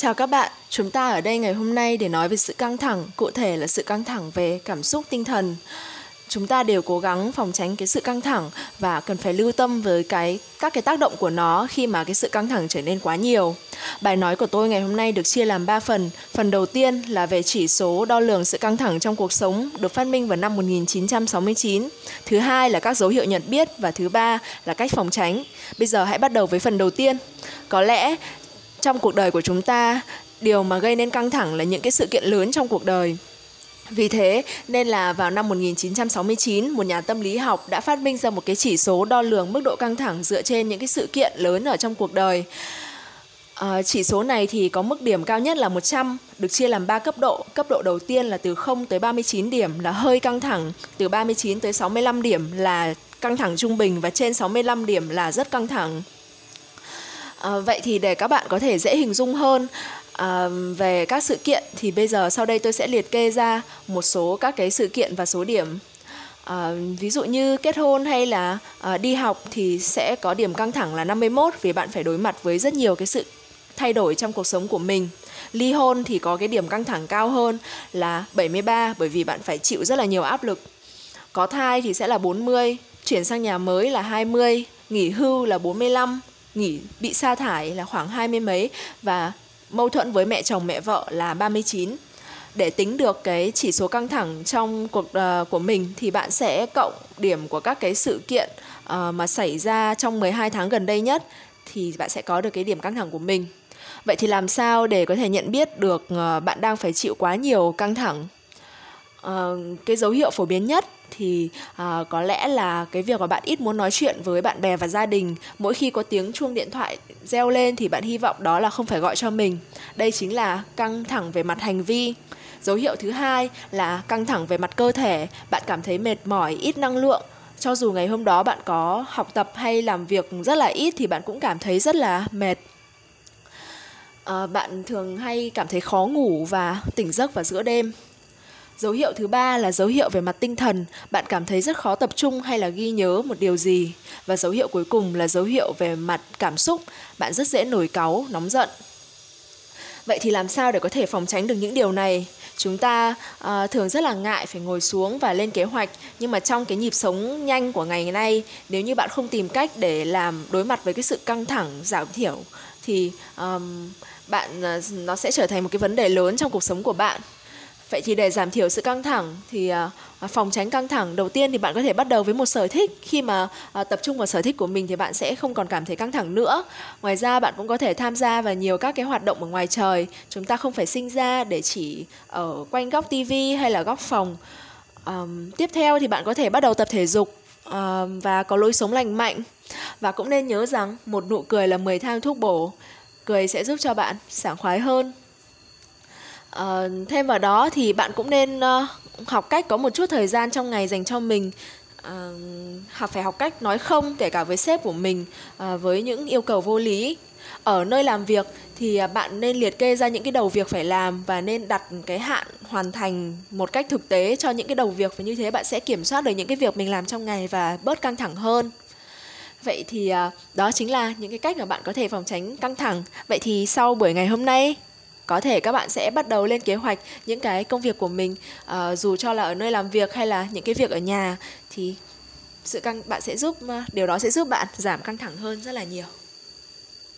Chào các bạn, chúng ta ở đây ngày hôm nay để nói về sự căng thẳng, cụ thể là sự căng thẳng về cảm xúc tinh thần. Chúng ta đều cố gắng phòng tránh cái sự căng thẳng và cần phải lưu tâm với cái các cái tác động của nó khi mà cái sự căng thẳng trở nên quá nhiều. Bài nói của tôi ngày hôm nay được chia làm 3 phần. Phần đầu tiên là về chỉ số đo lường sự căng thẳng trong cuộc sống được phát minh vào năm 1969. Thứ hai là các dấu hiệu nhận biết và thứ ba là cách phòng tránh. Bây giờ hãy bắt đầu với phần đầu tiên. Có lẽ trong cuộc đời của chúng ta điều mà gây nên căng thẳng là những cái sự kiện lớn trong cuộc đời vì thế nên là vào năm 1969, một nhà tâm lý học đã phát minh ra một cái chỉ số đo lường mức độ căng thẳng dựa trên những cái sự kiện lớn ở trong cuộc đời. À, chỉ số này thì có mức điểm cao nhất là 100, được chia làm 3 cấp độ. Cấp độ đầu tiên là từ 0 tới 39 điểm là hơi căng thẳng, từ 39 tới 65 điểm là căng thẳng trung bình và trên 65 điểm là rất căng thẳng. À, vậy thì để các bạn có thể dễ hình dung hơn à, về các sự kiện thì bây giờ sau đây tôi sẽ liệt kê ra một số các cái sự kiện và số điểm À, ví dụ như kết hôn hay là à, đi học thì sẽ có điểm căng thẳng là 51 vì bạn phải đối mặt với rất nhiều cái sự thay đổi trong cuộc sống của mình. Ly hôn thì có cái điểm căng thẳng cao hơn là 73 bởi vì bạn phải chịu rất là nhiều áp lực. Có thai thì sẽ là 40, chuyển sang nhà mới là 20, nghỉ hưu là 45, nghỉ bị sa thải là khoảng hai mươi mấy và mâu thuẫn với mẹ chồng mẹ vợ là 39 để tính được cái chỉ số căng thẳng trong cuộc uh, của mình thì bạn sẽ cộng điểm của các cái sự kiện uh, mà xảy ra trong 12 tháng gần đây nhất thì bạn sẽ có được cái điểm căng thẳng của mình. Vậy thì làm sao để có thể nhận biết được uh, bạn đang phải chịu quá nhiều căng thẳng? Uh, cái dấu hiệu phổ biến nhất thì uh, có lẽ là cái việc mà bạn ít muốn nói chuyện với bạn bè và gia đình mỗi khi có tiếng chuông điện thoại reo lên thì bạn hy vọng đó là không phải gọi cho mình. Đây chính là căng thẳng về mặt hành vi. Dấu hiệu thứ hai là căng thẳng về mặt cơ thể. Bạn cảm thấy mệt mỏi ít năng lượng. Cho dù ngày hôm đó bạn có học tập hay làm việc rất là ít thì bạn cũng cảm thấy rất là mệt. À, bạn thường hay cảm thấy khó ngủ và tỉnh giấc vào giữa đêm. Dấu hiệu thứ ba là dấu hiệu về mặt tinh thần, bạn cảm thấy rất khó tập trung hay là ghi nhớ một điều gì. Và dấu hiệu cuối cùng là dấu hiệu về mặt cảm xúc, bạn rất dễ nổi cáu, nóng giận. Vậy thì làm sao để có thể phòng tránh được những điều này? Chúng ta uh, thường rất là ngại phải ngồi xuống và lên kế hoạch, nhưng mà trong cái nhịp sống nhanh của ngày nay, nếu như bạn không tìm cách để làm đối mặt với cái sự căng thẳng, giảm thiểu thì um, bạn uh, nó sẽ trở thành một cái vấn đề lớn trong cuộc sống của bạn Vậy thì để giảm thiểu sự căng thẳng thì uh, phòng tránh căng thẳng đầu tiên thì bạn có thể bắt đầu với một sở thích khi mà uh, tập trung vào sở thích của mình thì bạn sẽ không còn cảm thấy căng thẳng nữa. Ngoài ra bạn cũng có thể tham gia vào nhiều các cái hoạt động ở ngoài trời. Chúng ta không phải sinh ra để chỉ ở quanh góc tivi hay là góc phòng. Um, tiếp theo thì bạn có thể bắt đầu tập thể dục uh, và có lối sống lành mạnh và cũng nên nhớ rằng một nụ cười là 10 thang thuốc bổ. Cười sẽ giúp cho bạn sảng khoái hơn Uh, thêm vào đó thì bạn cũng nên uh, học cách có một chút thời gian trong ngày dành cho mình. Uh, học phải học cách nói không kể cả với sếp của mình uh, với những yêu cầu vô lý. Ở nơi làm việc thì à, bạn nên liệt kê ra những cái đầu việc phải làm và nên đặt cái hạn hoàn thành một cách thực tế cho những cái đầu việc. Và như thế bạn sẽ kiểm soát được những cái việc mình làm trong ngày và bớt căng thẳng hơn. Vậy thì à, đó chính là những cái cách mà bạn có thể phòng tránh căng thẳng. Vậy thì sau buổi ngày hôm nay có thể các bạn sẽ bắt đầu lên kế hoạch những cái công việc của mình uh, dù cho là ở nơi làm việc hay là những cái việc ở nhà. Thì sự căng bạn sẽ giúp uh, điều đó sẽ giúp bạn giảm căng thẳng hơn rất là nhiều.